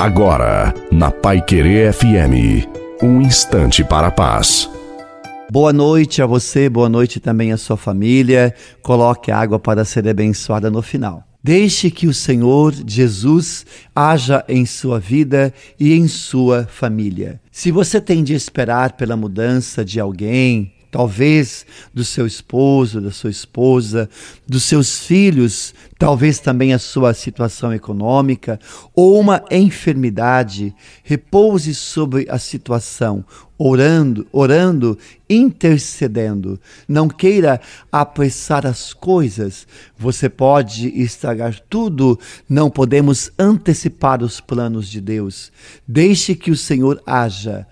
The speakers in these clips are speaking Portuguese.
Agora, na Pai Querer FM, um instante para a paz. Boa noite a você, boa noite também à sua família. Coloque água para ser abençoada no final. Deixe que o Senhor Jesus haja em sua vida e em sua família. Se você tem de esperar pela mudança de alguém, talvez do seu esposo, da sua esposa, dos seus filhos, talvez também a sua situação econômica ou uma enfermidade, repouse sobre a situação, orando, orando, intercedendo. Não queira apressar as coisas. Você pode estragar tudo, não podemos antecipar os planos de Deus. Deixe que o Senhor haja.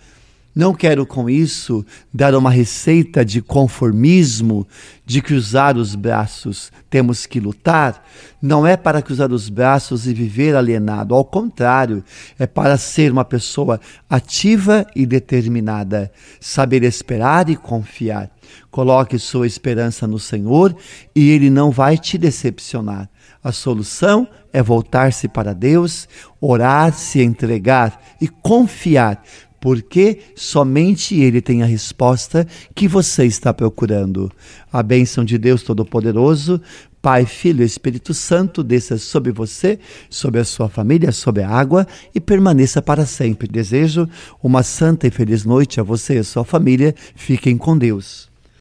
Não quero com isso dar uma receita de conformismo, de cruzar os braços. Temos que lutar. Não é para cruzar os braços e viver alienado. Ao contrário, é para ser uma pessoa ativa e determinada. Saber esperar e confiar. Coloque sua esperança no Senhor e Ele não vai te decepcionar. A solução é voltar-se para Deus, orar, se entregar e confiar porque somente Ele tem a resposta que você está procurando. A bênção de Deus Todo-Poderoso, Pai, Filho e Espírito Santo desça sobre você, sobre a sua família, sobre a água e permaneça para sempre. Desejo uma santa e feliz noite a você e a sua família. Fiquem com Deus.